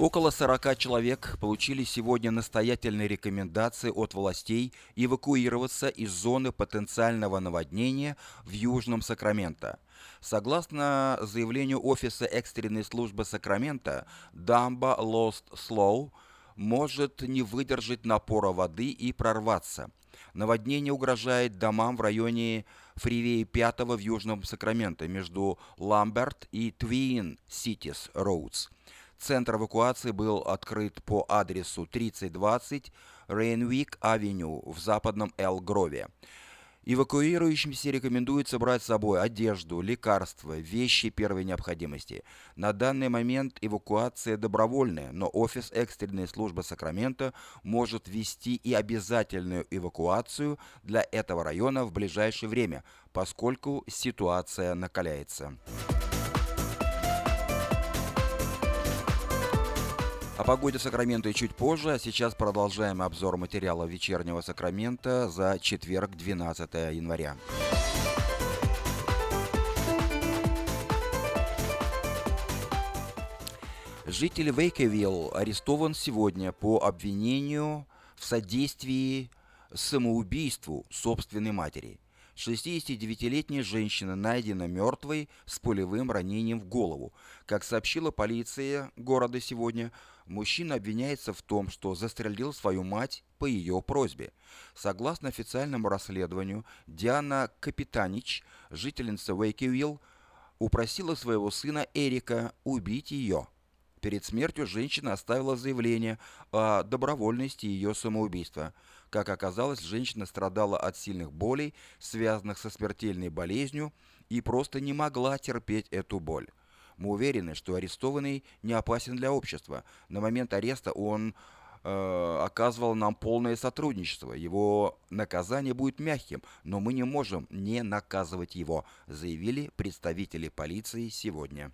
Около 40 человек получили сегодня настоятельные рекомендации от властей эвакуироваться из зоны потенциального наводнения в Южном Сакраменто. Согласно заявлению Офиса экстренной службы Сакрамента, дамба Lost Slow может не выдержать напора воды и прорваться. Наводнение угрожает домам в районе фривея 5 в Южном Сакраменто между Ламберт и Твин Ситис Роудс. Центр эвакуации был открыт по адресу 3020 Рейнвик-авеню в западном Эл-Грове. Эвакуирующимся рекомендуется брать с собой одежду, лекарства, вещи первой необходимости. На данный момент эвакуация добровольная, но офис экстренной службы Сакрамента может вести и обязательную эвакуацию для этого района в ближайшее время, поскольку ситуация накаляется. О погоде в Сакраменто чуть позже, а сейчас продолжаем обзор материала вечернего Сакрамента за четверг, 12 января. Житель Вейкевилл арестован сегодня по обвинению в содействии самоубийству собственной матери – 69-летняя женщина найдена мертвой с пулевым ранением в голову. Как сообщила полиция города сегодня, мужчина обвиняется в том, что застрелил свою мать по ее просьбе. Согласно официальному расследованию, Диана Капитанич, жительница Уэйкивилл, упросила своего сына Эрика убить ее. Перед смертью женщина оставила заявление о добровольности ее самоубийства. Как оказалось, женщина страдала от сильных болей, связанных со смертельной болезнью, и просто не могла терпеть эту боль. Мы уверены, что арестованный не опасен для общества. На момент ареста он э, оказывал нам полное сотрудничество. Его наказание будет мягким, но мы не можем не наказывать его, заявили представители полиции сегодня.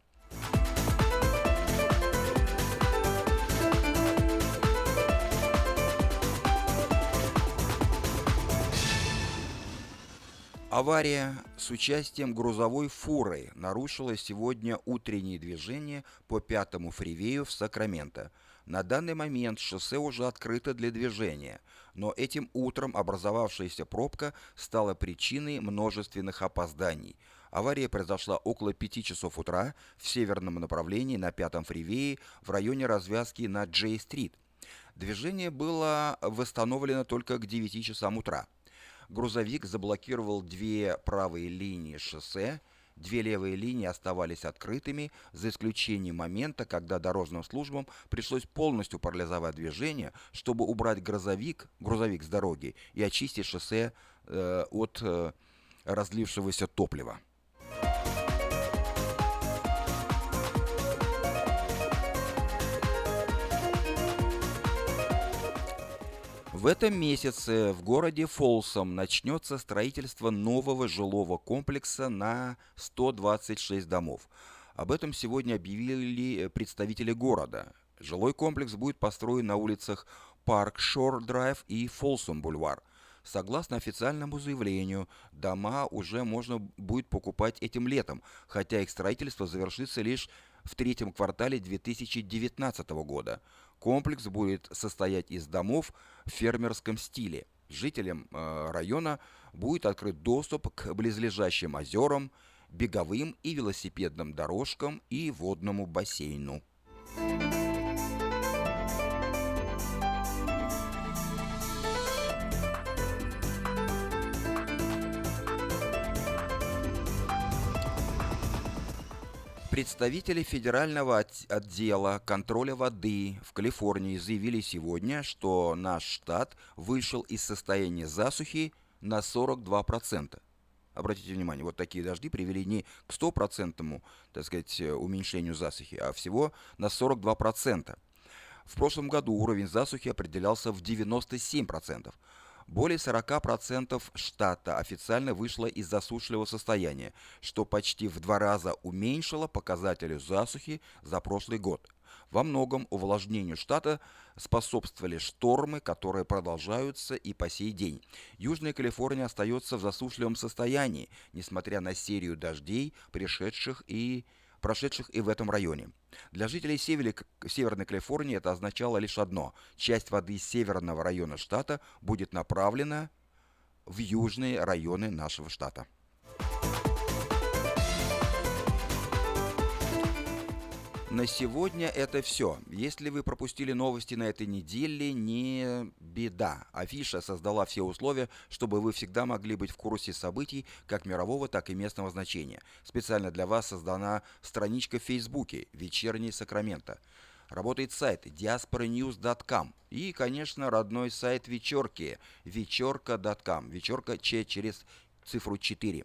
Авария с участием грузовой фуры нарушила сегодня утреннее движение по пятому фривею в Сакраменто. На данный момент шоссе уже открыто для движения, но этим утром образовавшаяся пробка стала причиной множественных опозданий. Авария произошла около 5 часов утра в северном направлении на пятом фривее в районе развязки на Джей-стрит. Движение было восстановлено только к 9 часам утра грузовик заблокировал две правые линии шоссе, Две левые линии оставались открытыми, за исключением момента, когда дорожным службам пришлось полностью парализовать движение, чтобы убрать грузовик, грузовик с дороги и очистить шоссе э, от э, разлившегося топлива. В этом месяце в городе Фолсом начнется строительство нового жилого комплекса на 126 домов. Об этом сегодня объявили представители города. Жилой комплекс будет построен на улицах Парк Шор Драйв и Фолсом Бульвар. Согласно официальному заявлению, дома уже можно будет покупать этим летом, хотя их строительство завершится лишь в третьем квартале 2019 года. Комплекс будет состоять из домов в фермерском стиле. Жителям э, района будет открыт доступ к близлежащим озерам, беговым и велосипедным дорожкам и водному бассейну. Представители Федерального отдела контроля воды в Калифорнии заявили сегодня, что наш штат вышел из состояния засухи на 42%. Обратите внимание, вот такие дожди привели не к стопроцентному, так сказать, уменьшению засухи, а всего на 42%. В прошлом году уровень засухи определялся в 97%. Более 40% штата официально вышло из засушливого состояния, что почти в два раза уменьшило показатели засухи за прошлый год. Во многом увлажнению штата способствовали штормы, которые продолжаются и по сей день. Южная Калифорния остается в засушливом состоянии, несмотря на серию дождей, пришедших и прошедших и в этом районе. Для жителей Северной Калифорнии это означало лишь одно. Часть воды северного района штата будет направлена в южные районы нашего штата. На сегодня это все. Если вы пропустили новости на этой неделе, не беда. Афиша создала все условия, чтобы вы всегда могли быть в курсе событий как мирового, так и местного значения. Специально для вас создана страничка в Фейсбуке «Вечерний Сакраменто». Работает сайт diasporanews.com и, конечно, родной сайт вечерки вечерка.com. Вечерка Ч через цифру 4.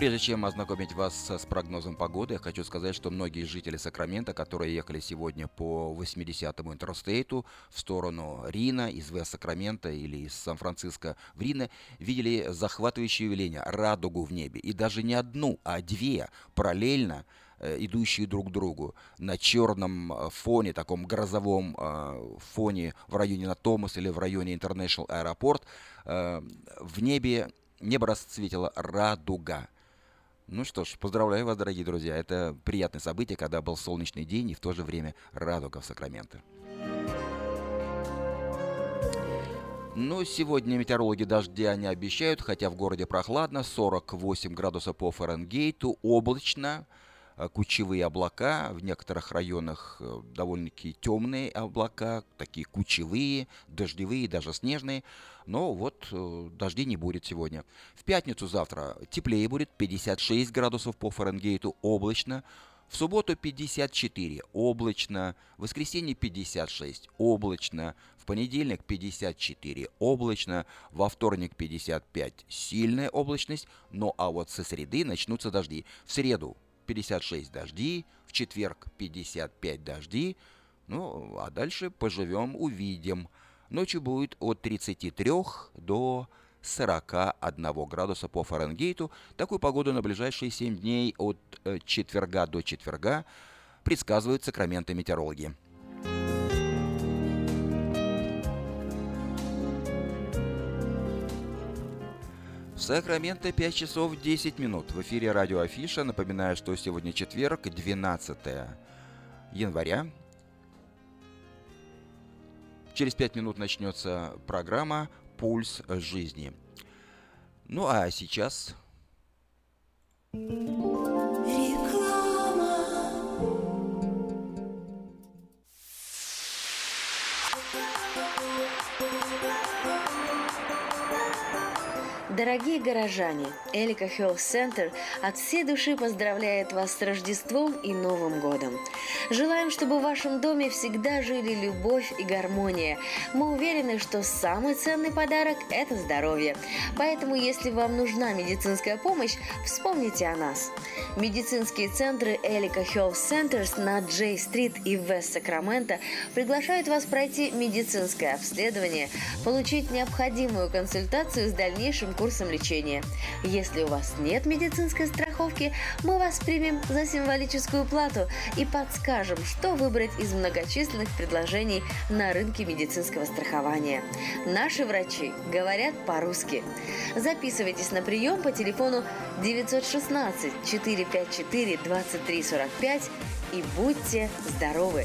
Прежде чем ознакомить вас с прогнозом погоды, я хочу сказать, что многие жители Сакрамента, которые ехали сегодня по 80-му интерстейту в сторону Рина, из Вест-Сакрамента или из Сан-Франциско в Рино, видели захватывающее явление – радугу в небе. И даже не одну, а две параллельно э, идущие друг к другу на черном э, фоне, таком грозовом э, фоне в районе на Томас или в районе International Аэропорт, в небе небо расцветила радуга – ну что ж, поздравляю вас, дорогие друзья. Это приятное событие, когда был солнечный день и в то же время радуга в Сакраменто. Но сегодня метеорологи дождя не обещают, хотя в городе прохладно, 48 градусов по Фаренгейту, облачно, кучевые облака, в некоторых районах э, довольно-таки темные облака, такие кучевые, дождевые, даже снежные. Но вот э, дождей не будет сегодня. В пятницу завтра теплее будет, 56 градусов по Фаренгейту, облачно. В субботу 54, облачно. В воскресенье 56, облачно. В понедельник 54, облачно. Во вторник 55, сильная облачность. Ну а вот со среды начнутся дожди. В среду 56 дожди, в четверг 55 дожди, ну, а дальше поживем, увидим. Ночью будет от 33 до 41 градуса по Фаренгейту. Такую погоду на ближайшие 7 дней от э, четверга до четверга предсказывают сакраменты метеорологи. Сакраменто 5 часов 10 минут. В эфире радио Афиша. Напоминаю, что сегодня четверг, 12 января. Через 5 минут начнется программа «Пульс жизни». Ну а сейчас... Дорогие горожане, Элика Health Center от всей души поздравляет вас с Рождеством и Новым годом. Желаем, чтобы в вашем доме всегда жили любовь и гармония. Мы уверены, что самый ценный подарок – это здоровье. Поэтому, если вам нужна медицинская помощь, вспомните о нас. Медицинские центры Элика Health Centers на Джей-стрит и в Вест-Сакраменто приглашают вас пройти медицинское обследование, получить необходимую консультацию с дальнейшим курсом курсом лечения. Если у вас нет медицинской страховки, мы вас примем за символическую плату и подскажем, что выбрать из многочисленных предложений на рынке медицинского страхования. Наши врачи говорят по-русски. Записывайтесь на прием по телефону 916 454 2345 и будьте здоровы!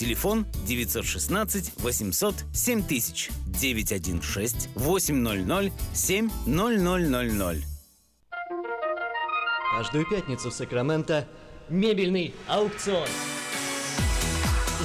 Телефон 916 800 7000 916 800 7000. Каждую пятницу в Сакраменто мебельный аукцион.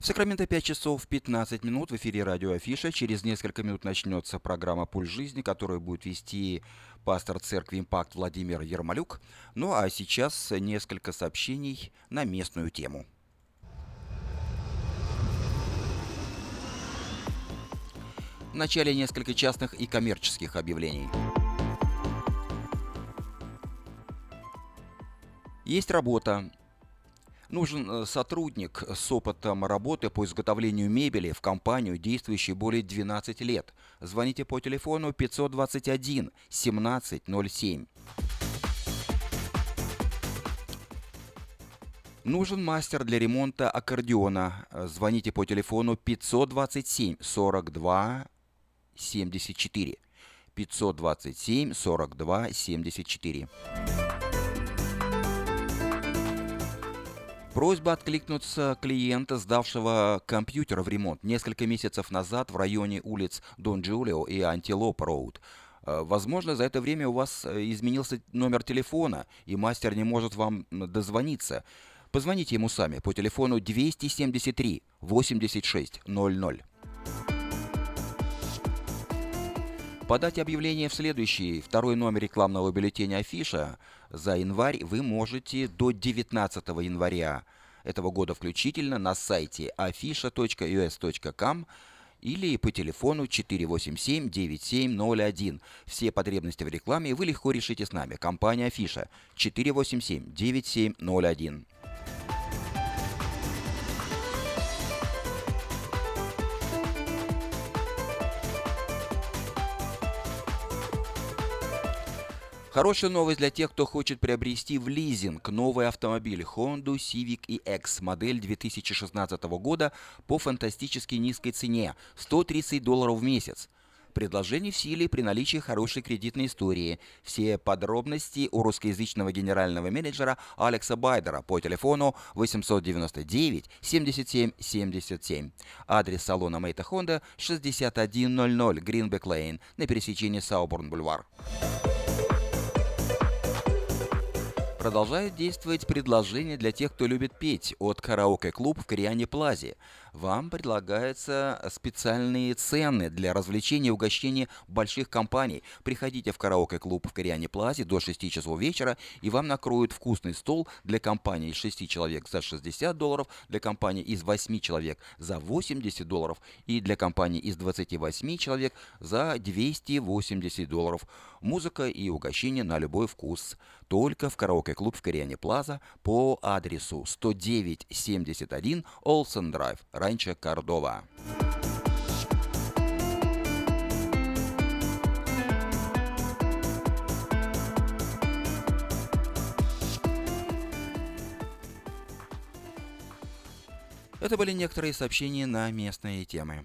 В Сакраменто 5 часов 15 минут в эфире радио Афиша. Через несколько минут начнется программа «Пульс жизни», которую будет вести пастор церкви «Импакт» Владимир Ермолюк. Ну а сейчас несколько сообщений на местную тему. В начале несколько частных и коммерческих объявлений. Есть работа, Нужен э, сотрудник с опытом работы по изготовлению мебели в компанию, действующей более 12 лет. Звоните по телефону 521 1707. Нужен мастер для ремонта аккордеона. Звоните по телефону 527 42 74. 527 42 74. Просьба откликнуться клиента, сдавшего компьютер в ремонт несколько месяцев назад в районе улиц Дон Джулио и Антилоп Роуд. Э, возможно, за это время у вас э, изменился номер телефона, и мастер не может вам дозвониться. Позвоните ему сами по телефону 273 86 00. Подать объявление в следующий, второй номер рекламного бюллетеня «Афиша» за январь вы можете до 19 января этого года включительно на сайте afisha.us.com или по телефону 487-9701. Все потребности в рекламе вы легко решите с нами. Компания «Афиша» 487-9701. Хорошая новость для тех, кто хочет приобрести в лизинг новый автомобиль Honda Civic EX модель 2016 года по фантастически низкой цене – 130 долларов в месяц. Предложение в силе при наличии хорошей кредитной истории. Все подробности у русскоязычного генерального менеджера Алекса Байдера по телефону 899 77 77. Адрес салона Мейта Honda 6100 Гринбек Лейн на пересечении Сауборн-Бульвар. Продолжает действовать предложение для тех, кто любит петь от караоке-клуб в Кориане Плазе вам предлагаются специальные цены для развлечения и угощения больших компаний. Приходите в караоке-клуб в Кориане Плазе до 6 часов вечера, и вам накроют вкусный стол для компании из 6 человек за 60 долларов, для компании из 8 человек за 80 долларов и для компании из 28 человек за 280 долларов. Музыка и угощение на любой вкус. Только в караоке-клуб в Кориане Плаза по адресу 10971 Олсен Драйв, Ранчо Кордова. Это были некоторые сообщения на местные темы.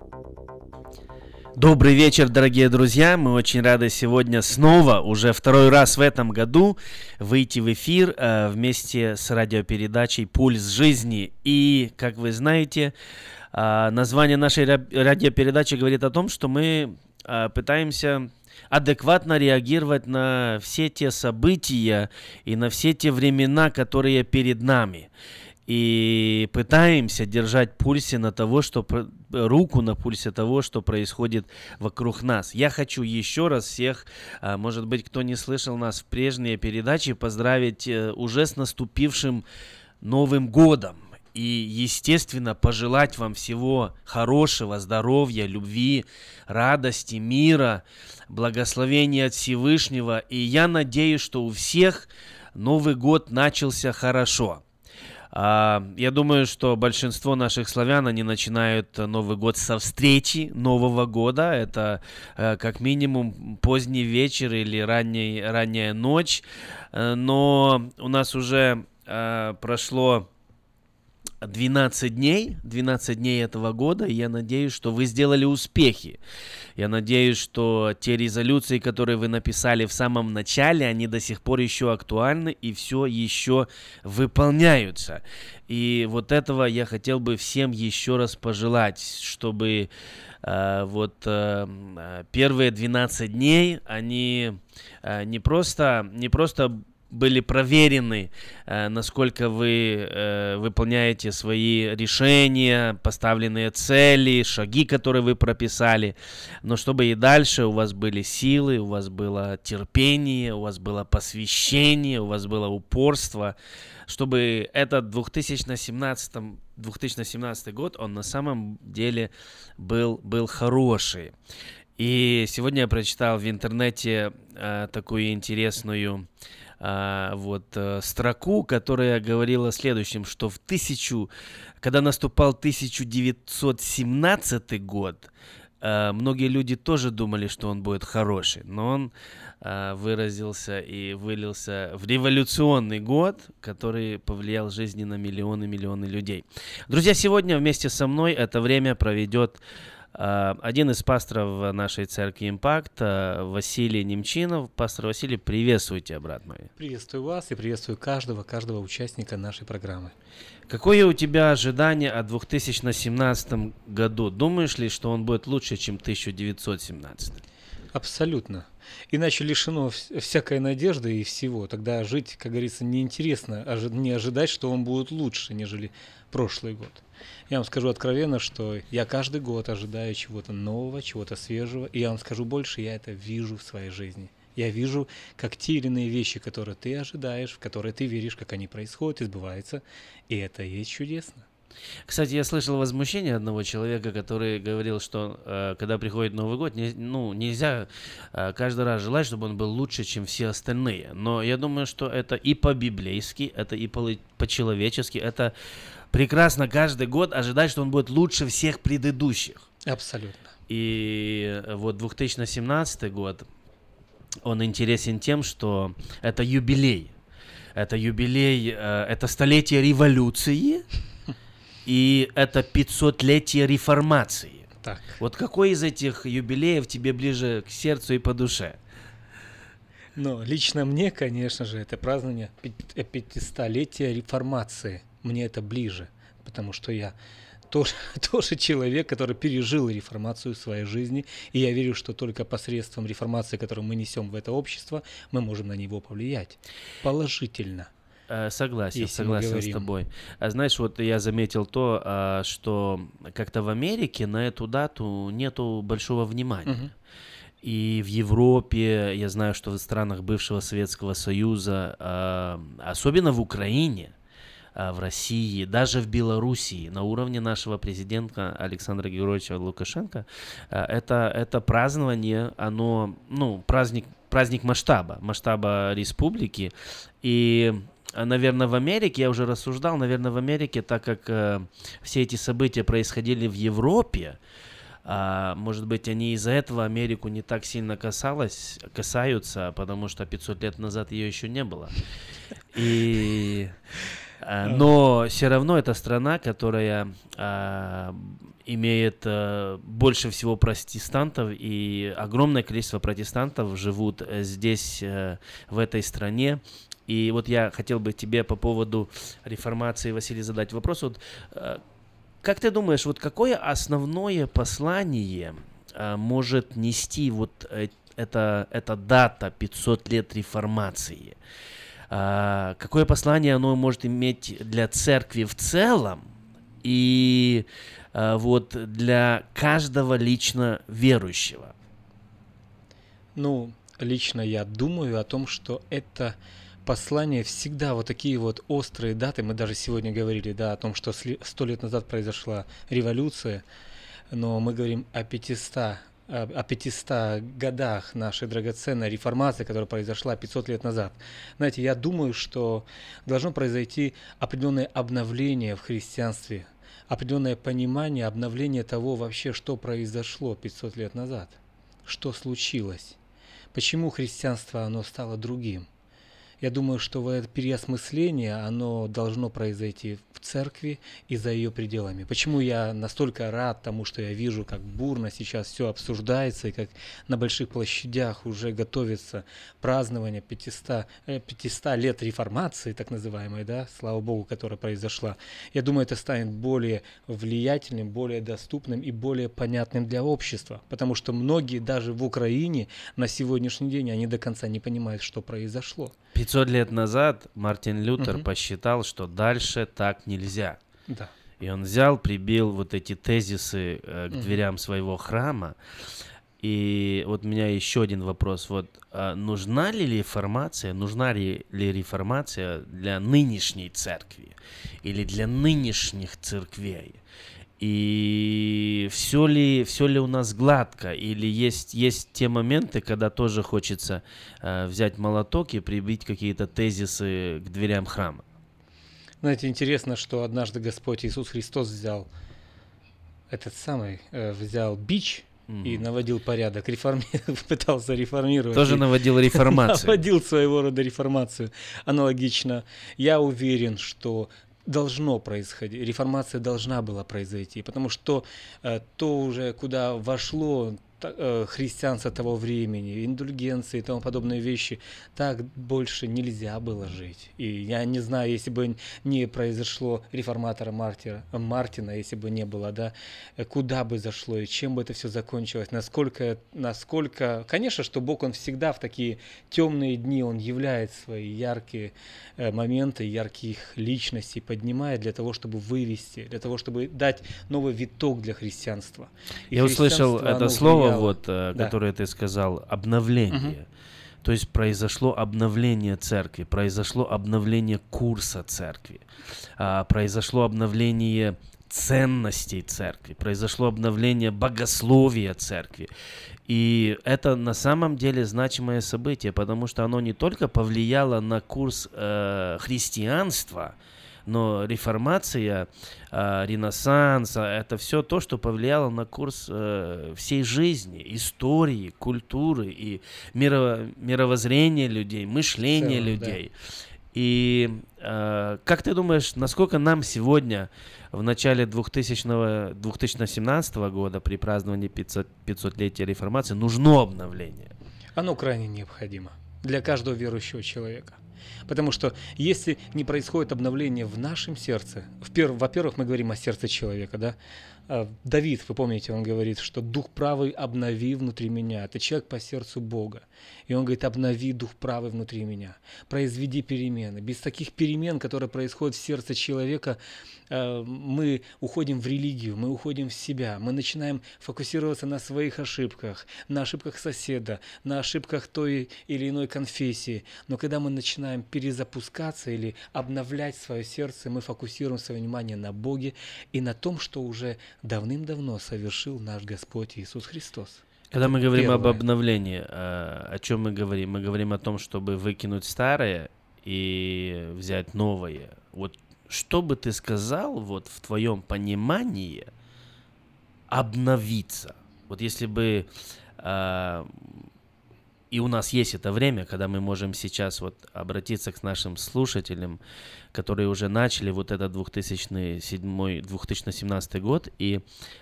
Добрый вечер, дорогие друзья. Мы очень рады сегодня снова, уже второй раз в этом году, выйти в эфир э, вместе с радиопередачей «Пульс жизни». И, как вы знаете, э, название нашей радиопередачи говорит о том, что мы э, пытаемся адекватно реагировать на все те события и на все те времена, которые перед нами и пытаемся держать пульсе на того, что руку на пульсе того, что происходит вокруг нас. Я хочу еще раз всех, а, может быть, кто не слышал нас в прежние передачи, поздравить э, уже с наступившим Новым годом. И, естественно, пожелать вам всего хорошего, здоровья, любви, радости, мира, благословения от Всевышнего. И я надеюсь, что у всех Новый год начался хорошо. А, я думаю, что большинство наших славян, они начинают Новый год со встречи Нового года. Это э, как минимум поздний вечер или ранний, ранняя ночь. Э, но у нас уже э, прошло 12 дней, 12 дней этого года, и я надеюсь, что вы сделали успехи. Я надеюсь, что те резолюции, которые вы написали в самом начале, они до сих пор еще актуальны и все еще выполняются. И вот этого я хотел бы всем еще раз пожелать, чтобы э, вот э, первые 12 дней, они э, не просто, не просто были проверены, э, насколько вы э, выполняете свои решения, поставленные цели, шаги, которые вы прописали, но чтобы и дальше у вас были силы, у вас было терпение, у вас было посвящение, у вас было упорство, чтобы этот 2017, 2017 год, он на самом деле был, был хороший. И сегодня я прочитал в интернете э, такую интересную а, вот э, строку, которая говорила следующим, что в тысячу, когда наступал 1917 год, Uh, многие люди тоже думали, что он будет хороший, но он uh, выразился и вылился в революционный год, который повлиял жизни на миллионы-миллионы людей. Друзья, сегодня вместе со мной это время проведет А, один из пасторов нашей церкви «Импакт», а, Василий Немчинов. Пастор Василий, приветствуйте, брат мой. Приветствую вас и приветствую каждого, каждого участника нашей программы. Какое у тебя ожидание о 2017 году? Думаешь ли, что он будет лучше, чем 1917? Абсолютно. Иначе лишено всякой надежды и всего. Тогда жить, как говорится, неинтересно, не ожидать, что он будет лучше, нежели прошлый год. Я вам скажу откровенно, что я каждый год ожидаю чего-то нового, чего-то свежего, и я вам скажу больше, я это вижу в своей жизни. Я вижу, как те или иные вещи, которые ты ожидаешь, в которые ты веришь, как они происходят и сбываются, и это есть чудесно. Кстати, я слышал возмущение одного человека, который говорил, что э, когда приходит Новый год, не, ну, нельзя э, каждый раз желать, чтобы он был лучше, чем все остальные. Но я думаю, что это и по-библейски, это и по-человечески, это прекрасно каждый год ожидать, что он будет лучше всех предыдущих. Абсолютно. И вот 2017 год, он интересен тем, что это юбилей. Это юбилей, э, это столетие революции, и это 500-летие реформации. Так. Вот какой из этих юбилеев тебе ближе к сердцу и по душе? Ну, лично мне, конечно же, это празднование 500-летия реформации. Мне это ближе, потому что я тоже, тоже человек, который пережил реформацию в своей жизни, и я верю, что только посредством реформации, которую мы несем в это общество, мы можем на него повлиять положительно. Э, согласен, согласен с тобой. А знаешь, вот я заметил то, а, что как-то в Америке на эту дату нету большого внимания. Угу. И в Европе, я знаю, что в странах бывшего Советского Союза, а, особенно в Украине, а, в России, даже в Белоруссии на уровне нашего президента Александра Георгиевича Лукашенко, это, это празднование, оно, ну, праздник, праздник масштаба, масштаба республики. И наверное, в Америке, я уже рассуждал, наверное, в Америке, так как э, все эти события происходили в Европе, а, может быть, они из-за этого Америку не так сильно касалось, касаются, потому что 500 лет назад ее еще не было. И, а, но все равно это страна, которая а, имеет а, больше всего протестантов, и огромное количество протестантов живут э, здесь, а, в этой стране. И вот я хотел бы тебе по поводу реформации, Василий, задать вопрос. Вот, э, как ты думаешь, вот какое основное послание э, может нести вот эта, эта дата 500 лет реформации? Какое послание оно может иметь для церкви в целом и вот для каждого лично верующего? Ну, лично я думаю о том, что это послание всегда вот такие вот острые даты. Мы даже сегодня говорили, да, о том, что сто лет назад произошла революция, но мы говорим о 500 о 500 годах нашей драгоценной реформации, которая произошла 500 лет назад. Знаете, я думаю, что должно произойти определенное обновление в христианстве, определенное понимание, обновление того вообще, что произошло 500 лет назад, что случилось, почему христианство оно стало другим. Я думаю, что это переосмысление, оно должно произойти в церкви и за ее пределами. Почему я настолько рад тому, что я вижу, как бурно сейчас все обсуждается, и как на больших площадях уже готовится празднование 500, 500 э, лет реформации, так называемой, да, слава богу, которая произошла. Я думаю, это станет более влиятельным, более доступным и более понятным для общества, потому что многие даже в Украине на сегодняшний день, они до конца не понимают, что произошло. 500 лет назад Мартин Лютер угу. посчитал, что дальше так нельзя. Да. И он взял, прибил вот эти тезисы э, к угу. дверям своего храма. И вот у меня еще один вопрос. Вот а нужна ли реформация, нужна ли, ли реформация для нынешней церкви или для нынешних церквей? И все ли, все ли у нас гладко? Или есть, есть те моменты, когда тоже хочется э, взять молоток и прибить какие-то тезисы к дверям храма? Знаете, интересно, что однажды Господь Иисус Христос взял этот самый, э, взял бич mm. и наводил порядок, реформи... пытался реформировать. Тоже наводил реформацию. наводил своего рода реформацию. Аналогично. Я уверен, что должно происходить, реформация должна была произойти, потому что э, то уже, куда вошло христианства того времени, индульгенции и тому подобные вещи, так больше нельзя было жить. И я не знаю, если бы не произошло реформатора Мартира, Мартина, если бы не было, да, э, куда бы зашло и чем бы это все закончилось, насколько, насколько, конечно, что Бог, Он всегда в такие темные дни, Он являет свои яркие э, моменты, ярких личностей, поднимает для того, чтобы вывести, для того, чтобы дать новый виток для христианства. И я услышал это слово вот, э, да. которое ты сказал, обновление. Угу. То есть произошло обновление церкви, произошло обновление курса церкви, а, произошло обновление ценностей церкви, произошло обновление богословия церкви. И это на самом деле значимое событие, потому что оно не только повлияло на курс э, христианства, но реформация, э, ренессанс, это все то, что повлияло на курс э, всей жизни, истории, культуры и миро, мировоззрения людей, мышления Целом, людей. Да. И э, как ты думаешь, насколько нам сегодня в начале 2000 2017 года при праздновании 500, 500-летия реформации нужно обновление? Оно крайне необходимо для каждого верующего человека. Потому что если не происходит обновление в нашем сердце, во-первых, мы говорим о сердце человека, да, а, Давид, вы помните, он говорит, что Дух правый обнови внутри меня. Это человек по сердцу Бога. И он говорит, обнови Дух правый внутри меня. Произведи перемены. Без таких перемен, которые происходят в сердце человека, мы уходим в религию, мы уходим в себя. Мы начинаем фокусироваться на своих ошибках, на ошибках соседа, на ошибках той или иной конфессии. Но когда мы начинаем перезапускаться или обновлять свое сердце, мы фокусируем свое внимание на Боге и на том, что уже давным-давно совершил наш Господь Иисус Христос. Когда мы говорим Первое. об обновлении, а, о чем мы говорим? Мы говорим о том, чтобы выкинуть старое и взять новое. Вот что бы ты сказал вот в твоем понимании обновиться? Вот если бы э, и у нас есть это время, когда мы можем сейчас вот обратиться к нашим слушателям, которые уже начали вот этот 2007-2017 год, и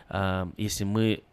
э, если мы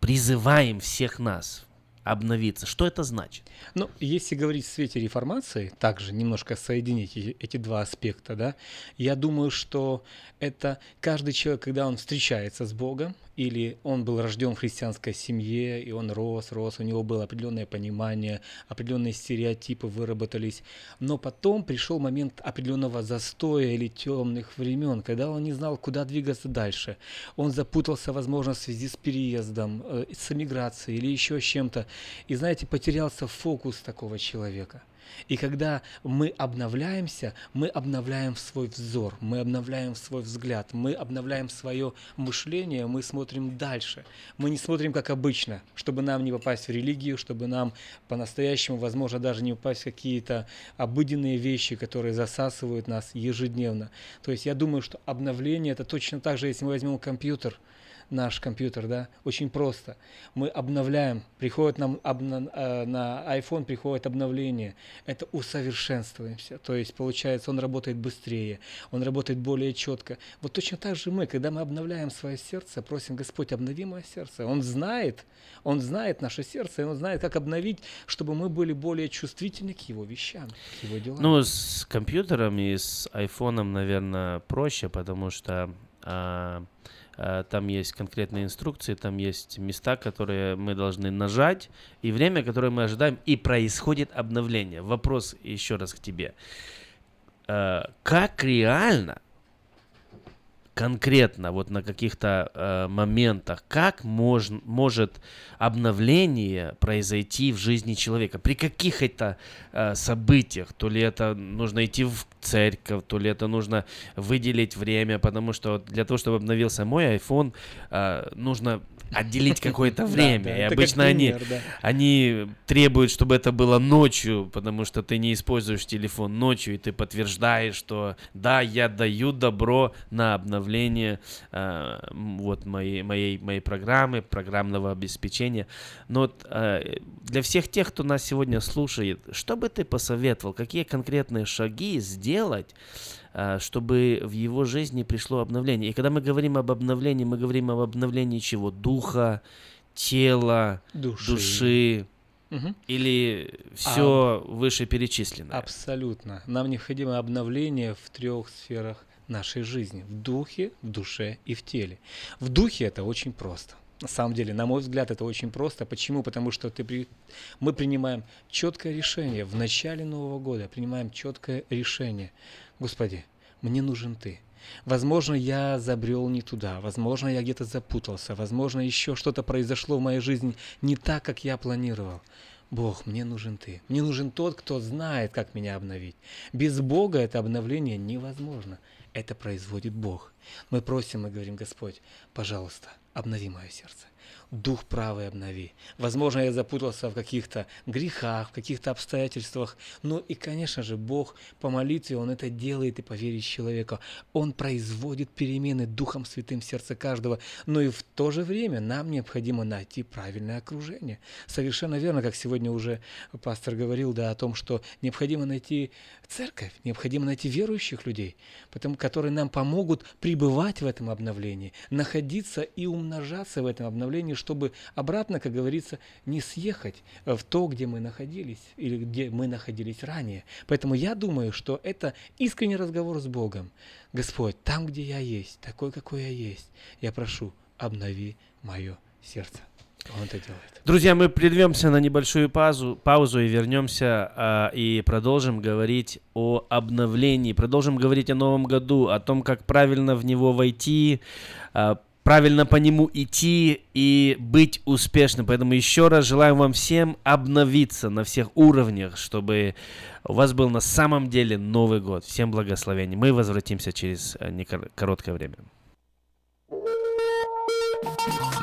призываем всех нас обновиться. Что это значит? Ну, если говорить в свете реформации, также немножко соединить эти два аспекта, да, я думаю, что это каждый человек, когда он встречается с Богом, или он был рожден в христианской семье, и он рос, рос, у него было определенное понимание, определенные стереотипы выработались, но потом пришел момент определенного застоя или темных времен, когда он не знал, куда двигаться дальше. Он запутался, возможно, в связи с переездом, э, с эмиграцией или еще с чем-то, и, знаете, потерялся фокус такого человека. И когда мы обновляемся, мы обновляем свой взор, мы обновляем свой взгляд, мы обновляем свое мышление, мы смотрим дальше. Мы не смотрим как обычно, чтобы нам не попасть в религию, чтобы нам по-настоящему, возможно, даже не попасть в какие-то обыденные вещи, которые засасывают нас ежедневно. То есть я думаю, что обновление это точно так же, если мы возьмем компьютер – наш компьютер, да, очень просто. Мы обновляем, приходит нам обна, э, на iPhone приходит обновление, это усовершенствуемся, то есть получается он работает быстрее, он работает более четко. Вот точно так же мы, когда мы обновляем свое сердце, просим Господь, обнови мое сердце. Он знает, он знает наше сердце, и он знает, как обновить, чтобы мы были более чувствительны к его вещам, к его делам. Ну, с компьютером и с айфоном, наверное, проще, потому что Э, там есть конкретные инструкции, там есть места, которые мы должны нажать, и время, которое мы ожидаем, и происходит обновление. Вопрос еще раз к тебе. Э, как реально конкретно вот на каких-то э, моментах, как мож, может обновление произойти в жизни человека? При каких это э, событиях? То ли это нужно идти в церковь, то ли это нужно выделить время, потому что для того, чтобы обновился мой iPhone, э, нужно отделить какое-то время. Да, да, и обычно пример, они, да. они требуют, чтобы это было ночью, потому что ты не используешь телефон ночью, и ты подтверждаешь, что да, я даю добро на обновление э, вот моей, моей, моей программы, программного обеспечения. Но э, для всех тех, кто нас сегодня слушает, что бы ты посоветовал, какие конкретные шаги сделать, сделать, а, чтобы в его жизни пришло обновление. И когда мы говорим об обновлении, мы говорим об обновлении чего? Духа, тела, души, души угу. или все а, вышеперечисленное? Абсолютно. Нам необходимо обновление в трех сферах нашей жизни. В духе, в душе и в теле. В духе это очень просто. На самом деле, на мой взгляд, это очень просто. Почему? Потому что ты при... мы принимаем четкое решение в начале Нового года, принимаем четкое решение. Господи, мне нужен Ты. Возможно, я забрел не туда, возможно, я где-то запутался, возможно, еще что-то произошло в моей жизни не так, как я планировал. Бог, мне нужен Ты. Мне нужен тот, кто знает, как меня обновить. Без Бога это обновление невозможно. Это производит Бог. Мы просим и говорим, Господь, пожалуйста, обнови мое сердце дух правый обнови. Возможно, я запутался в каких-то грехах, в каких-то обстоятельствах. Ну и, конечно же, Бог по молитве, Он это делает и поверить человеку. Он производит перемены Духом Святым в сердце каждого. Но и в то же время нам необходимо найти правильное окружение. Совершенно верно, как сегодня уже пастор говорил, да, о том, что необходимо найти церковь, необходимо найти верующих людей, потому, которые нам помогут пребывать в этом обновлении, находиться и умножаться в этом обновлении, чтобы обратно, как говорится, не съехать в то, где мы находились или где мы находились ранее. Поэтому я думаю, что это искренний разговор с Богом. Господь, там, где я есть, такой, какой я есть, я прошу, обнови мое сердце. Он это делает. Друзья, мы прервемся на небольшую паузу, паузу и вернемся а, и продолжим говорить о обновлении, продолжим говорить о новом году, о том, как правильно в него войти, а, правильно по нему идти и быть успешным. Поэтому еще раз желаю вам всем обновиться на всех уровнях, чтобы у вас был на самом деле Новый год. Всем благословений. Мы возвратимся через э, короткое время.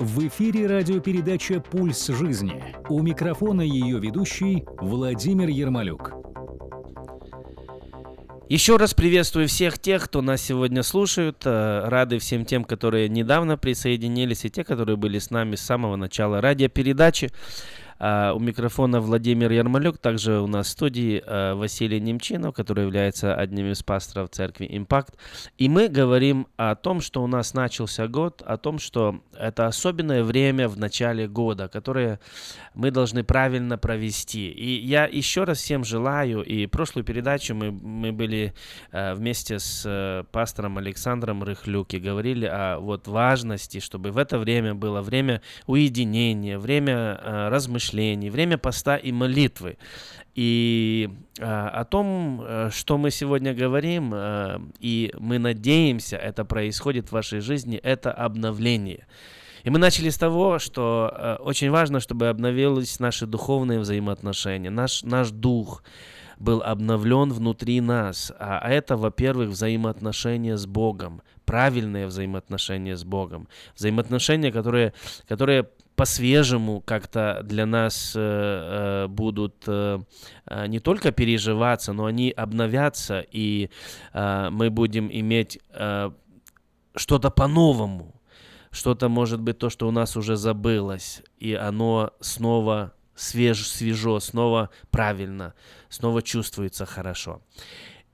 В эфире радиопередача «Пульс жизни». У микрофона ее ведущий Владимир Ермолюк. Еще раз приветствую всех тех, кто нас сегодня слушают. Э, рады всем тем, которые недавно присоединились, и те, которые были с нами с самого начала радиопередачи. А, у микрофона Владимир Ярмолюк, также у нас в студии а, Василий Немчинов, который является одним из пасторов церкви «Импакт». И мы говорим о том, что у нас начался год, о том, что это особенное время в начале года, которое мы должны правильно провести. И я еще раз всем желаю, и прошлую передачу мы, мы были а, вместе с пастором Александром Рыхлюки, говорили о вот важности, чтобы в это время было время уединения, время размышления, размышлений, время поста и молитвы. И а, о том, э, что мы сегодня говорим, а, и мы надеемся, это происходит в вашей жизни, это обновление. И мы начали с того, что а, очень важно, чтобы обновились наши духовные взаимоотношения, наш, наш дух был обновлен внутри нас. А это, во-первых, взаимоотношения с Богом, правильные взаимоотношения с Богом, взаимоотношения, которые, которые по-свежему как-то для нас э, э, будут э, э, не только переживаться, но они обновятся, и э, мы будем иметь э, что-то по-новому, что-то, может быть, то, что у нас уже забылось, и оно снова свеж, свежо, снова правильно, снова чувствуется хорошо.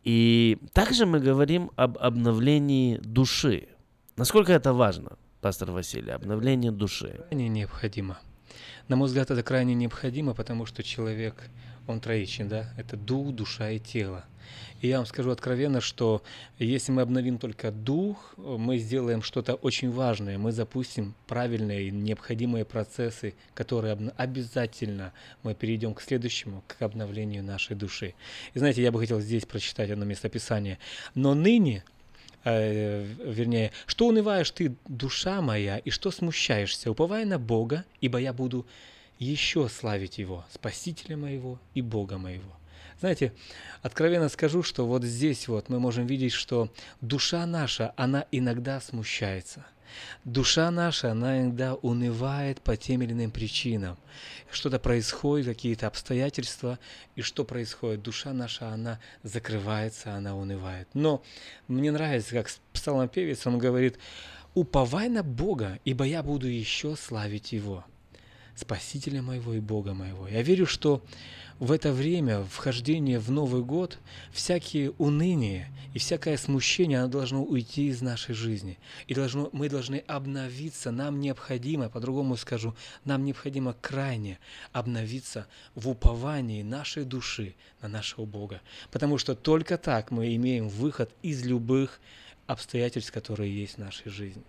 И также мы говорим об обновлении души. Насколько это важно? Пастор Василий, обновление души. Крайне необходимо. На мой взгляд, это крайне необходимо, потому что человек, он троичен, да? Это дух, душа и тело. И я вам скажу откровенно, что если мы обновим только дух, мы сделаем что-то очень важное. Мы запустим правильные и необходимые процессы, которые обязательно мы перейдем к следующему, к обновлению нашей души. И знаете, я бы хотел здесь прочитать одно местописание. «Но ныне, э, вернее, что унываешь ты, душа моя, и что смущаешься, уповая на Бога, ибо я буду еще славить Его, Спасителя моего и Бога моего». Знаете, откровенно скажу, что вот здесь вот мы можем видеть, что душа наша, она иногда смущается. Душа наша, она иногда унывает по тем или иным причинам. Что-то происходит, какие-то обстоятельства, и что происходит? Душа наша, она закрывается, она унывает. Но мне нравится, как псалмопевец, он говорит, уповай на Бога, ибо я буду еще славить Его, Спасителя моего и Бога моего. Я верю, что в это время вхождения в Новый год всякие уныния и всякое смущение, оно должно уйти из нашей жизни. И должно, мы должны обновиться. Нам необходимо, по-другому скажу, нам необходимо крайне обновиться в уповании нашей души на нашего Бога. Потому что только так мы имеем выход из любых обстоятельств, которые есть в нашей жизни.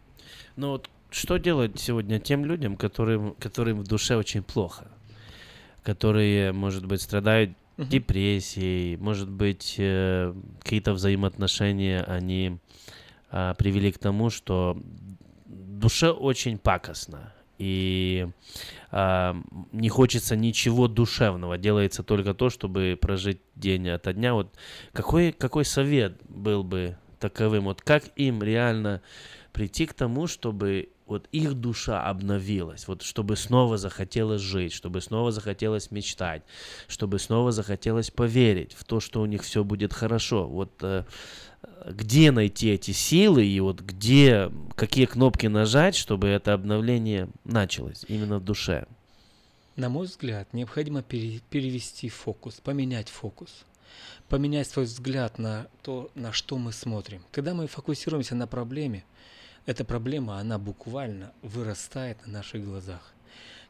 Ну вот что делать сегодня тем людям, которым, которым в душе очень плохо? которые, может быть, страдают uh-huh. депрессией, может быть, э, какие-то взаимоотношения, они э, привели к тому, что душе очень пакостно. И э, не хочется ничего душевного, делается только то, чтобы прожить день ото дня. Вот какой, какой совет был бы таковым? Вот как им реально прийти к тому, чтобы вот их душа обновилась, вот чтобы снова захотелось жить, чтобы снова захотелось мечтать, чтобы снова захотелось поверить в то, что у них все будет хорошо. Вот э, где найти эти силы и вот где, какие кнопки нажать, чтобы это обновление началось именно в душе? На мой взгляд, необходимо пере, перевести фокус, поменять фокус поменять свой взгляд на то, на что мы смотрим. Когда мы фокусируемся на проблеме, эта проблема, она буквально вырастает на наших глазах.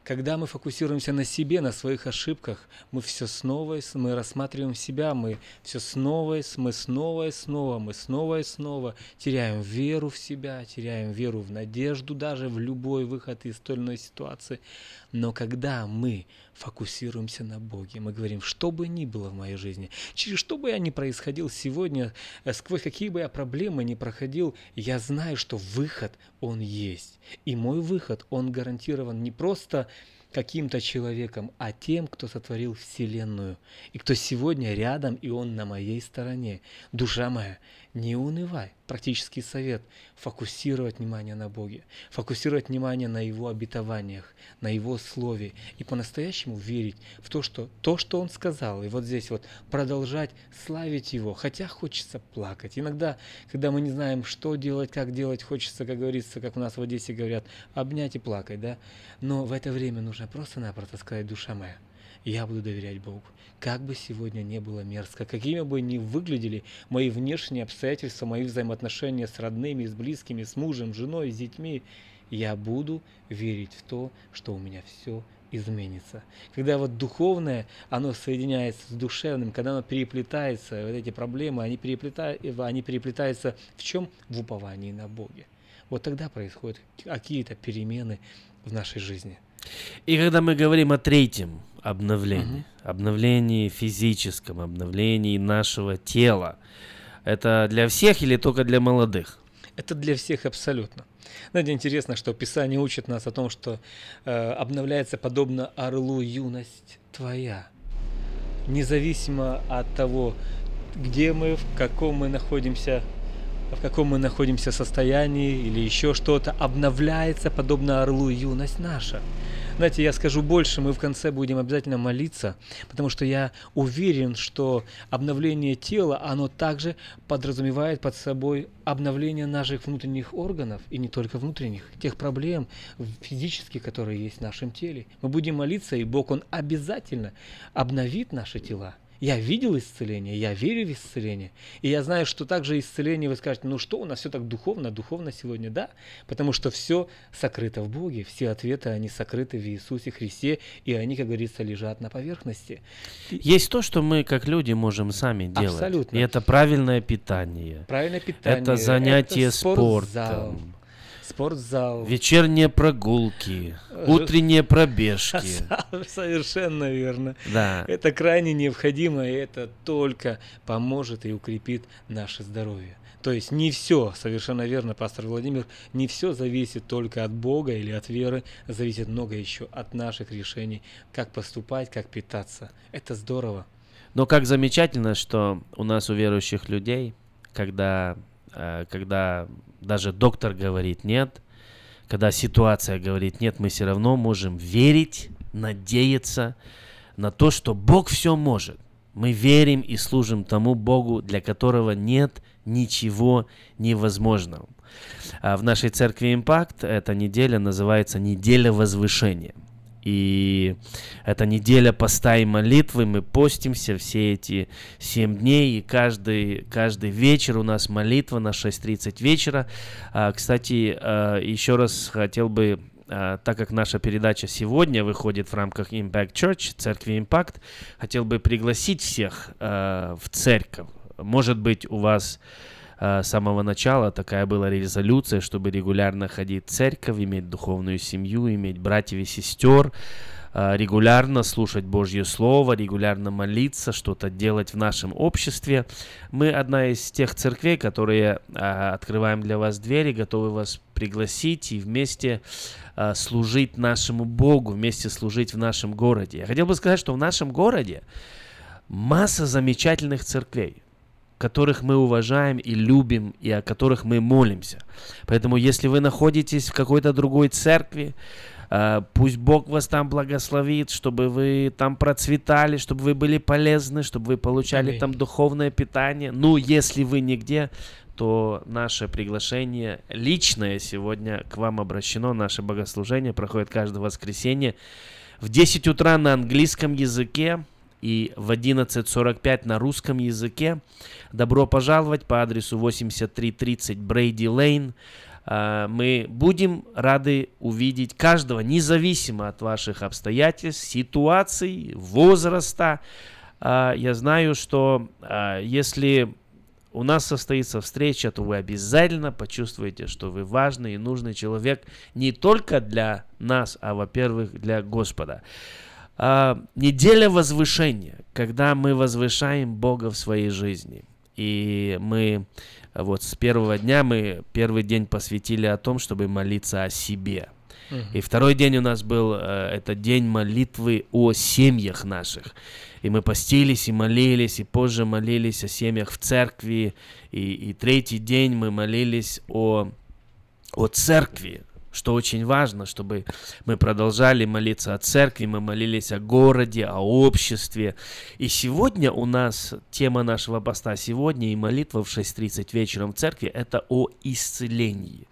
Когда мы фокусируемся на себе, на своих ошибках, мы все снова, мы рассматриваем себя, мы все снова, мы снова и снова, мы снова и снова теряем веру в себя, теряем веру в надежду даже в любой выход из той или иной ситуации. Но когда мы фокусируемся на Боге, мы говорим, что бы ни было в моей жизни, через что бы я ни происходил сегодня, э, сквозь какие бы я проблемы ни проходил, я знаю, что выход, он есть. И мой выход, он гарантирован не просто каким-то человеком, а тем, кто сотворил Вселенную, и кто сегодня рядом, и он на моей стороне. Душа моя, не унывай. Практический совет – фокусировать внимание на Боге, фокусировать внимание на Его обетованиях, на Его Слове и по-настоящему верить в то, что то, что Он сказал, и вот здесь вот продолжать славить Его, хотя хочется плакать. Иногда, когда мы не знаем, что делать, как делать, хочется, как говорится, как у нас в Одессе говорят, обнять и плакать, да? Но в это время нужно просто-напросто сказать, душа моя, я буду доверять Богу. Как бы сегодня не было мерзко, какими бы ни выглядели мои внешние обстоятельства, мои взаимоотношения с родными, с близкими, с мужем, женой, с детьми, я буду верить в то, что у меня все изменится. Когда вот духовное, оно соединяется с душевным, когда оно переплетается, вот эти проблемы, они, переплетают, они переплетаются в чем? В уповании на Боге. Вот тогда происходят какие-то перемены в нашей жизни. И когда мы говорим о третьем обновлении, угу. обновлении физическом, обновлении нашего тела, это для всех или только для молодых? Это для всех абсолютно. Знаете, интересно, что Писание учит нас о том, что э, обновляется подобно орлу юность твоя. Независимо от того, где мы, в каком мы находимся в каком мы находимся состоянии или еще что-то, обновляется подобно орлу юность наша. Знаете, я скажу больше, мы в конце будем обязательно молиться, потому что я уверен, что обновление тела, оно также подразумевает под собой обновление наших внутренних органов, и не только внутренних, тех проблем физических, которые есть в нашем теле. Мы будем молиться, и Бог, Он обязательно обновит наши тела Я видел исцеление, я верю в исцеление. И я знаю, что также исцеление, вы скажете, ну что, у нас все так духовно, духовно сегодня, да? Потому что все сокрыто в Боге, все ответы, они сокрыты в Иисусе Христе, и они, как говорится, лежат на поверхности. Есть то, что мы, как люди, можем сами делать. Абсолютно. И это правильное питание. Правильное питание. Это занятие это спортзал, спортом. Спортзал. Вечерние прогулки, утренние пробежки. Совершенно верно. Да. Это крайне необходимо, и это только поможет и укрепит наше здоровье. То есть не все, совершенно верно, пастор Владимир, не все зависит только от Бога или от веры, зависит много еще от наших решений, как поступать, как питаться. Это здорово. Но как замечательно, что у нас у верующих людей, когда, э, когда даже доктор говорит нет, когда ситуация говорит нет, мы все равно можем верить, надеяться на то, что Бог все может. Мы верим и служим тому Богу, для которого нет ничего невозможного. А в нашей церкви Импакт эта неделя называется «Неделя возвышения». И это неделя поста и молитвы, мы постимся все эти семь дней, и каждый, каждый вечер у нас молитва на 6.30 вечера. А, кстати, а, еще раз хотел бы а, так как наша передача сегодня выходит в рамках Impact Church, церкви Impact, хотел бы пригласить всех а, в церковь. Может быть, у вас а, с самого начала такая была резолюция, чтобы регулярно ходить в церковь, иметь духовную семью, иметь братьев и сестер, а, регулярно слушать Божье Слово, регулярно молиться, что-то делать в нашем обществе. Мы одна из тех церквей, которые а, открываем для вас двери, готовы вас пригласить и вместе служить нашему Богу, вместе служить в нашем городе. Я хотел бы сказать, что в нашем городе масса замечательных церквей которых мы уважаем и любим, и о которых мы молимся. Поэтому, если вы находитесь в какой-то другой церкви, Uh, пусть Бог вас там благословит, чтобы вы там процветали, чтобы вы были полезны, чтобы вы получали Аминь. там духовное питание. Ну, если вы нигде, то наше приглашение личное сегодня к вам обращено. Наше богослужение проходит каждое воскресенье в 10 утра на английском языке и в 11.45 на русском языке. Добро пожаловать по адресу 8330 Брейди Лейн. А, Мы будем рады увидеть каждого, независимо от ваших обстоятельств, ситуаций, возраста. А, Я знаю, что а, если у нас состоится встреча, то вы обязательно почувствуете, что вы важный и нужный человек не только для нас, а, во-первых, для Господа. А, неделя возвышения, когда мы возвышаем Бога в своей жизни. И мы вот с первого дня мы первый день посвятили о том, чтобы молиться о себе. И второй день у нас был э, это день молитвы о семьях наших. И мы постились и молились, и позже молились о семьях в церкви. И, и третий день мы молились о, о церкви, что очень важно, чтобы мы продолжали молиться о церкви, мы молились о городе, о обществе. И сегодня у нас тема нашего поста сегодня и молитва в 6.30 вечером в церкви – это о исцелении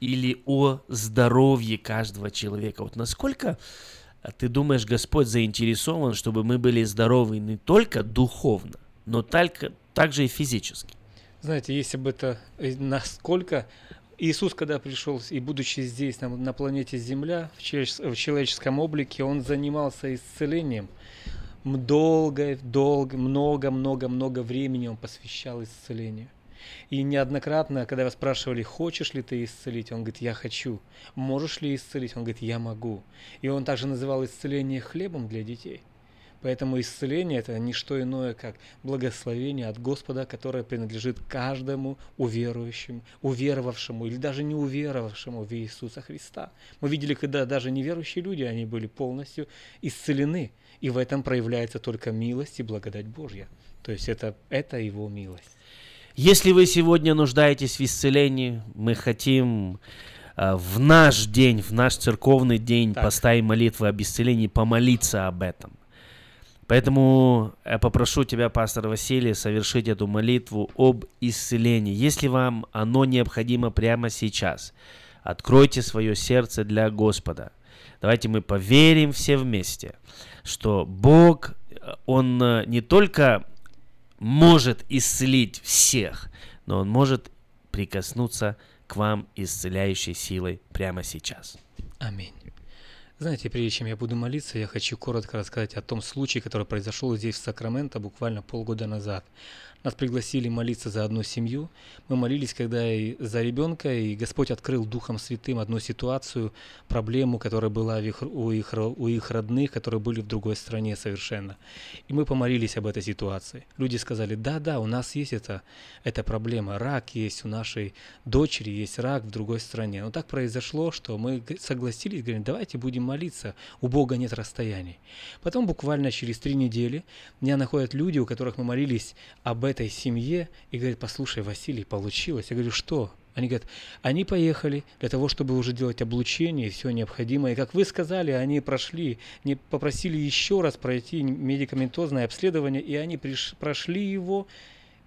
или о здоровье каждого человека. Вот насколько а, ты думаешь, Господь заинтересован, чтобы мы были здоровы не только духовно, но только, также и физически? Знаете, если бы это э, насколько Иисус, когда пришел и будучи здесь, на, на планете Земля, в, человечес- в человеческом облике, он занимался исцелением. Долго, долго, много, много, много времени он посвящал исцелению. И неоднократно, когда его спрашивали, хочешь ли ты исцелить, он говорит, я хочу. Можешь ли исцелить? Он говорит, я могу. И он также называл исцеление хлебом для детей. Поэтому исцеление это не что иное, как благословение от Господа, которое принадлежит каждому уверующему, уверовавшему или даже не уверовавшему в Иисуса Христа. Мы видели, когда даже неверующие люди, они были полностью исцелены. И в этом проявляется только милость и благодать Божья. То есть это, это Его милость. Если вы сегодня нуждаетесь в исцелении, мы хотим э, в наш день, в наш церковный день Так. поста и молитвы об исцелении помолиться об этом. Поэтому я попрошу тебя, пастор Василий, совершить эту молитву об исцелении. Если вам оно необходимо прямо сейчас, откройте свое сердце для Господа. Давайте мы поверим все вместе, что Бог Он э, не только может исцелить всех, но Он может прикоснуться к вам исцеляющей силой прямо сейчас. Аминь. Знаете, прежде чем я буду молиться, я хочу коротко рассказать о том случае, который произошел здесь, в Сакраменто, буквально полгода назад. Нас пригласили молиться за одну семью. Мы молились, когда и за ребенка, и Господь открыл Духом Святым одну ситуацию, проблему, которая была у, их, у их родных, которые были в другой стране совершенно. И мы помолились об этой ситуации. Люди сказали, да-да, у нас есть это, эта проблема, рак есть у нашей дочери, есть рак в другой стране. Но так произошло, что мы согласились, говорим, давайте будем молиться, у Бога нет расстояний. Потом буквально через три недели меня находят люди, у которых мы молились об этом этой семье и говорит, послушай, Василий, получилось. Я говорю, что? Они говорят, они поехали для того, чтобы уже делать облучение и все необходимое. И как вы сказали, они прошли, не попросили еще раз пройти медикаментозное обследование, и они приш, прошли его,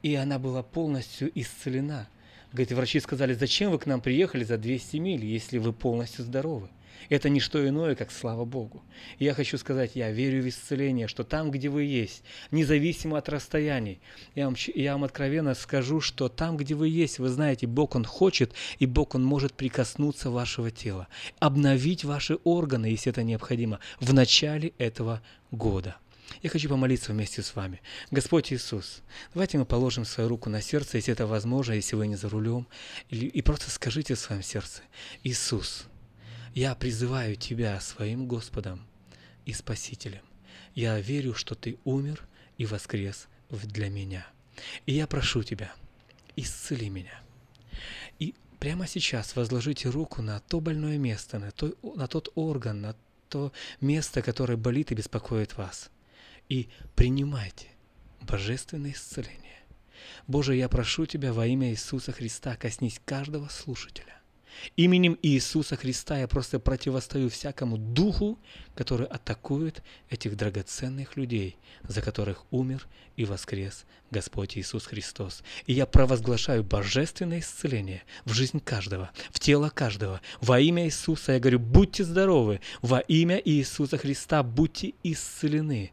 и она была полностью исцелена. Говорит, врачи сказали, зачем вы к нам приехали за 200 миль, если вы полностью здоровы? Это не что иное, как слава Богу. Я хочу сказать, я верю в исцеление, что там, где вы есть, независимо от расстояний, я вам, я вам откровенно скажу, что там, где вы есть, вы знаете, Бог Он хочет, и Бог Он может прикоснуться вашего тела, обновить ваши органы, если это необходимо, в начале этого года. Я хочу помолиться вместе с вами. Господь Иисус, давайте мы положим свою руку на сердце, если это возможно, если вы не за рулем, и просто скажите в своем сердце, Иисус, я призываю Тебя своим Господом и Спасителем. Я верю, что Ты умер и воскрес для меня. И я прошу Тебя, исцели меня. И прямо сейчас возложите руку на то больное место, на, то, на тот орган, на то место, которое болит и беспокоит вас. И принимайте божественное исцеление. Боже, я прошу Тебя во имя Иисуса Христа, коснись каждого слушателя. Именем Иисуса Христа я просто противостою всякому духу, который атакует этих драгоценных людей, за которых умер и воскрес Господь Иисус Христос. И я провозглашаю божественное исцеление в жизнь каждого, в тело каждого. Во имя Иисуса я говорю, будьте здоровы. Во имя Иисуса Христа будьте исцелены.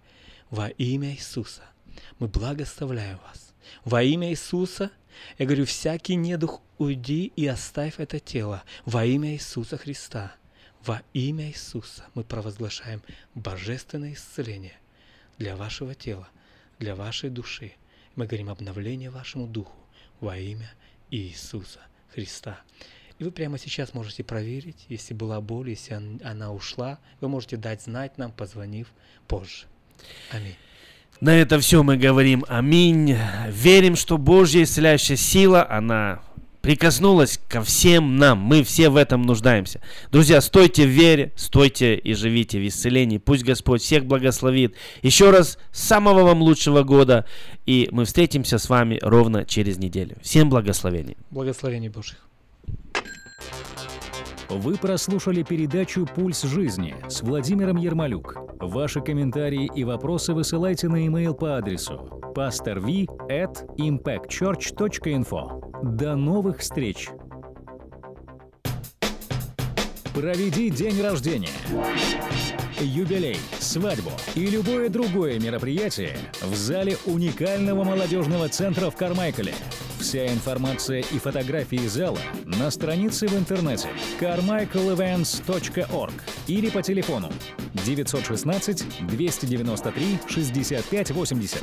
Во имя Иисуса мы благословляем вас. Во имя Иисуса я говорю, всякий недух уйди и оставь это тело во имя Иисуса Христа. Во имя Иисуса мы провозглашаем божественное исцеление для вашего тела, для вашей души. Мы говорим обновление вашему духу во имя Иисуса Христа. И вы прямо сейчас можете проверить, если была боль, если она ушла, вы можете дать знать нам, позвонив позже. Аминь. На это все мы говорим аминь. Верим, что Божья исцеляющая сила, она прикоснулась ко всем нам. Мы все в этом нуждаемся. Друзья, стойте в вере, стойте и живите в исцелении. Пусть Господь всех благословит. Еще раз, самого вам лучшего года. И мы встретимся с вами ровно через неделю. Всем благословений. Благословений Божьих. Вы прослушали передачу «Пульс жизни» с Владимиром Ермолюк. Ваши комментарии и вопросы высылайте на e-mail по адресу pastorv at impactchurch.info. До новых встреч! Проведи день рождения, юбилей, свадьбу и любое другое мероприятие в зале уникального молодежного центра в Кармайкале – Вся информация и фотографии зала на странице в интернете carmichaelevents.org или по телефону 916 293 65 80.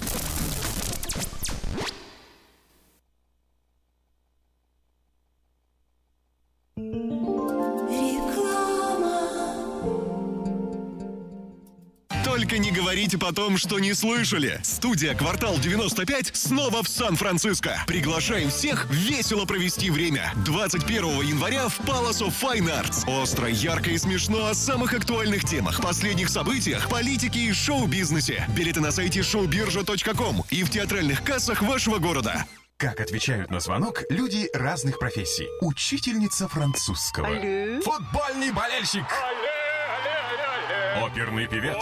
Говорите потом, что не слышали. Студия «Квартал 95» снова в Сан-Франциско. Приглашаем всех весело провести время. 21 января в Palace of Fine Arts. Остро, ярко и смешно о самых актуальных темах, последних событиях, политике и шоу-бизнесе. Билеты на сайте showbirja.com и в театральных кассах вашего города. Как отвечают на звонок люди разных профессий. Учительница французского. Алле. Футбольный болельщик. Оперный певец.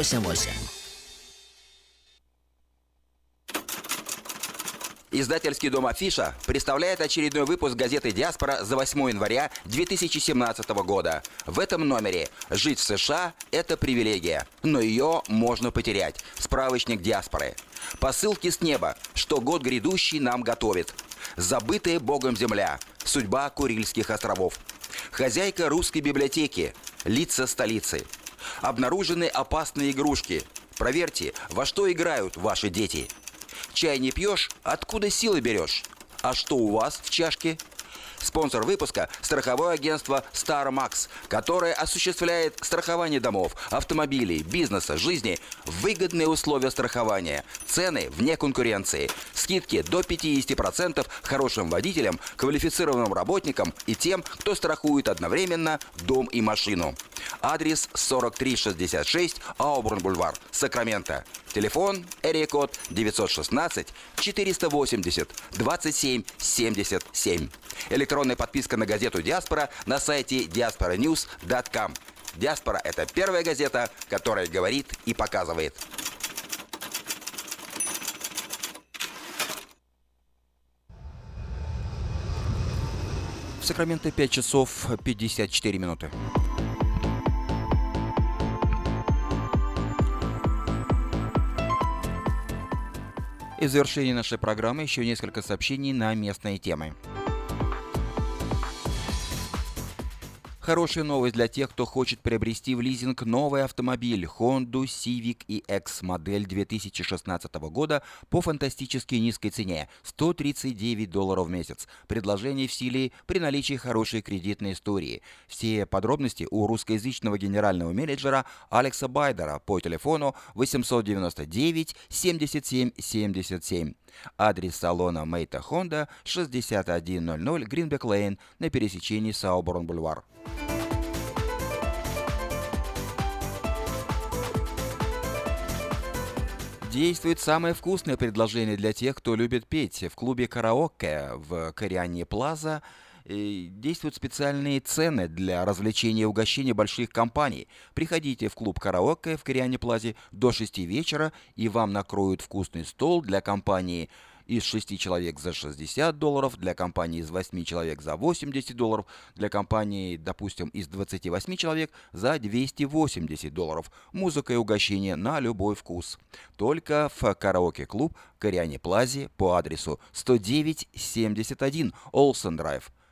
88. Издательский дом «Афиша» представляет очередной выпуск газеты «Диаспора» за 8 января 2017 года. В этом номере «Жить в США – это привилегия, но ее можно потерять». Справочник «Диаспоры». Посылки с неба, что год грядущий нам готовит. Забытая Богом земля. Судьба Курильских островов. Хозяйка русской библиотеки. Лица столицы. Обнаружены опасные игрушки. Проверьте, во что играют ваши дети. Чай не пьешь, откуда силы берешь? А что у вас в чашке? Спонсор выпуска – страховое агентство StarMax, которое осуществляет страхование домов, автомобилей, бизнеса, жизни, выгодные условия страхования, цены вне конкуренции, скидки до 50% хорошим водителям, квалифицированным работникам и тем, кто страхует одновременно дом и машину. Адрес 4366 Аубурн-Бульвар, Сакраменто. Телефон код 916 480 27 77. Электронная подписка на газету «Диаспора» на сайте diasporanews.com. «Диаспора» — это первая газета, которая говорит и показывает. В Сакраменто 5 часов 54 минуты. И в завершении нашей программы еще несколько сообщений на местные темы. Хорошая новость для тех, кто хочет приобрести в лизинг новый автомобиль Honda Civic EX модель 2016 года по фантастически низкой цене – 139 долларов в месяц. Предложение в силе при наличии хорошей кредитной истории. Все подробности у русскоязычного генерального менеджера Алекса Байдера по телефону 899 77 77. Адрес салона Мейта Honda 6100 Гринбек Лейн на пересечении Сауборн-Бульвар. Действует самое вкусное предложение для тех, кто любит петь. В клубе «Караоке» в Кориане Плаза действуют специальные цены для развлечения и угощения больших компаний. Приходите в клуб «Караоке» в Кориане Плазе до 6 вечера, и вам накроют вкусный стол для компании из 6 человек за 60 долларов, для компании из 8 человек за 80 долларов, для компании, допустим, из 28 человек за 280 долларов. Музыка и угощение на любой вкус. Только в караоке-клуб Кориане Плазе по адресу 10971 Олсен Драйв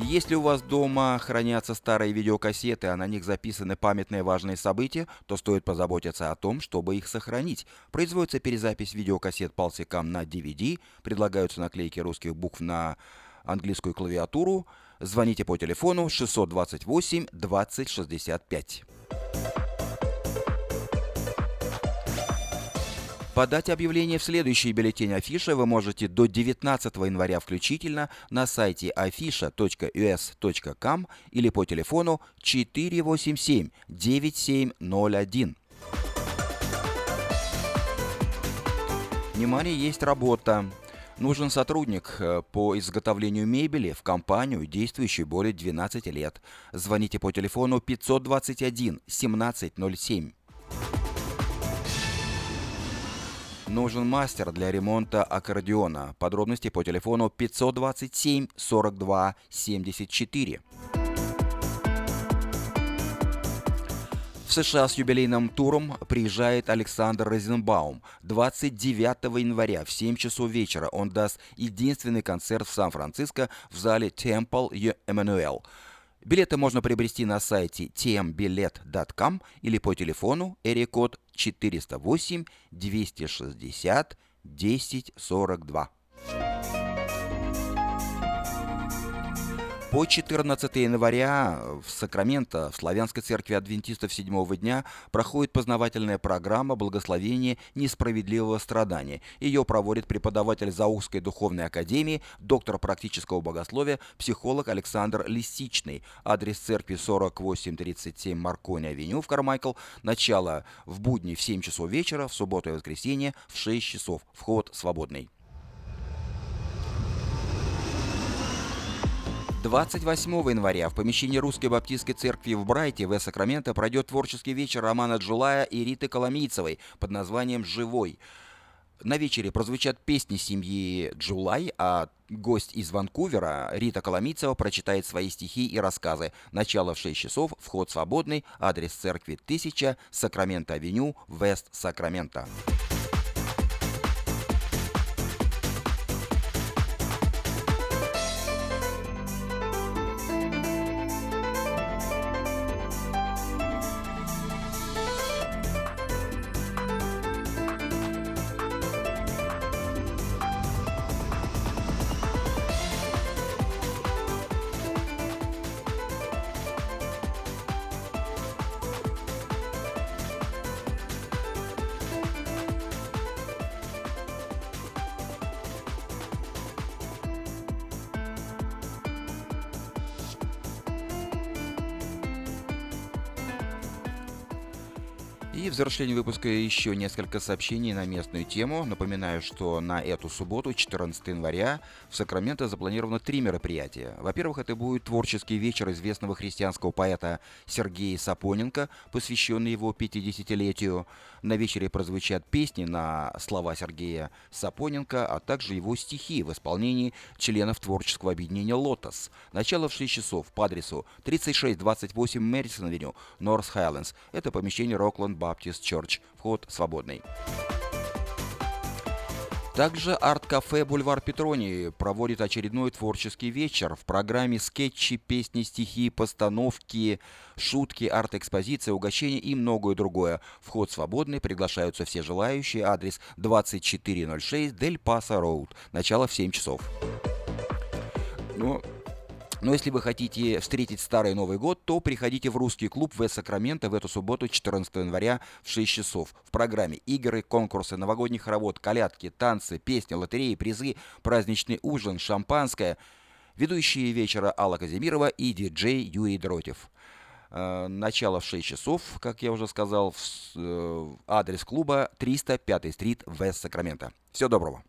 Если у вас дома хранятся старые видеокассеты, а на них записаны памятные важные события, то стоит позаботиться о том, чтобы их сохранить. Производится перезапись видеокассет Pulsicam на DVD, предлагаются наклейки русских букв на английскую клавиатуру, Звоните по телефону 628 20 Подать объявление в следующий бюллетень Афиша вы можете до 19 января включительно на сайте afisha.us.com или по телефону 487 9701. Внимание, есть работа. Нужен сотрудник э, по изготовлению мебели в компанию, действующую более 12 лет. Звоните по телефону 521 1707. Нужен мастер для ремонта аккордеона. Подробности по телефону 527 42 74. В США с юбилейным туром приезжает Александр Розенбаум. 29 января в 7 часов вечера он даст единственный концерт в Сан-Франциско в зале Temple Emmanuel. Билеты можно приобрести на сайте tmbilet.com или по телефону эрикод 408 260 1042. По 14 января в Сакраменто в Славянской церкви адвентистов седьмого дня проходит познавательная программа «Благословение несправедливого страдания». Ее проводит преподаватель Заухской духовной академии, доктор практического богословия, психолог Александр Лисичный. Адрес церкви 4837 Маркони-авеню в Кармайкл. Начало в будни в 7 часов вечера, в субботу и воскресенье в 6 часов. Вход свободный. 28 января в помещении Русской Баптистской церкви в Брайте в Сакраменто пройдет творческий вечер Романа Джулая и Риты Коломийцевой под названием «Живой». На вечере прозвучат песни семьи Джулай, а гость из Ванкувера Рита Коломийцева прочитает свои стихи и рассказы. Начало в 6 часов, вход свободный, адрес церкви 1000, Сакраменто-авеню, Вест-Сакраменто. -Сакраменто. И в завершении выпуска еще несколько сообщений на местную тему. Напоминаю, что на эту субботу, 14 января, в Сакраменто запланировано три мероприятия. Во-первых, это будет творческий вечер известного христианского поэта Сергея Сапоненко, посвященный его 50-летию. На вечере прозвучат песни на слова Сергея Сапоненко, а также его стихи в исполнении членов творческого объединения «Лотос». Начало в 6 часов по адресу 3628 Мэдисон-авеню, Норс Хайлендс. Это помещение Рокленд Baptist Church. Вход свободный. Также арт-кафе «Бульвар Петрони» проводит очередной творческий вечер. В программе скетчи, песни, стихи, постановки, шутки, арт-экспозиция, угощения и многое другое. Вход свободный, приглашаются все желающие. Адрес 2406 Дель Паса Роуд. Начало в 7 часов. Ну, но если вы хотите встретить Старый Новый год, то приходите в русский клуб в Сакраменто в эту субботу, 14 января в 6 часов. В программе игры, конкурсы, новогодний хоровод, колядки, танцы, песни, лотереи, призы, праздничный ужин, шампанское. Ведущие вечера Алла Казимирова и диджей Юрий Дротев. Э, начало в 6 часов, как я уже сказал, э, адрес клуба 305 стрит в Сакраменто. Всего доброго.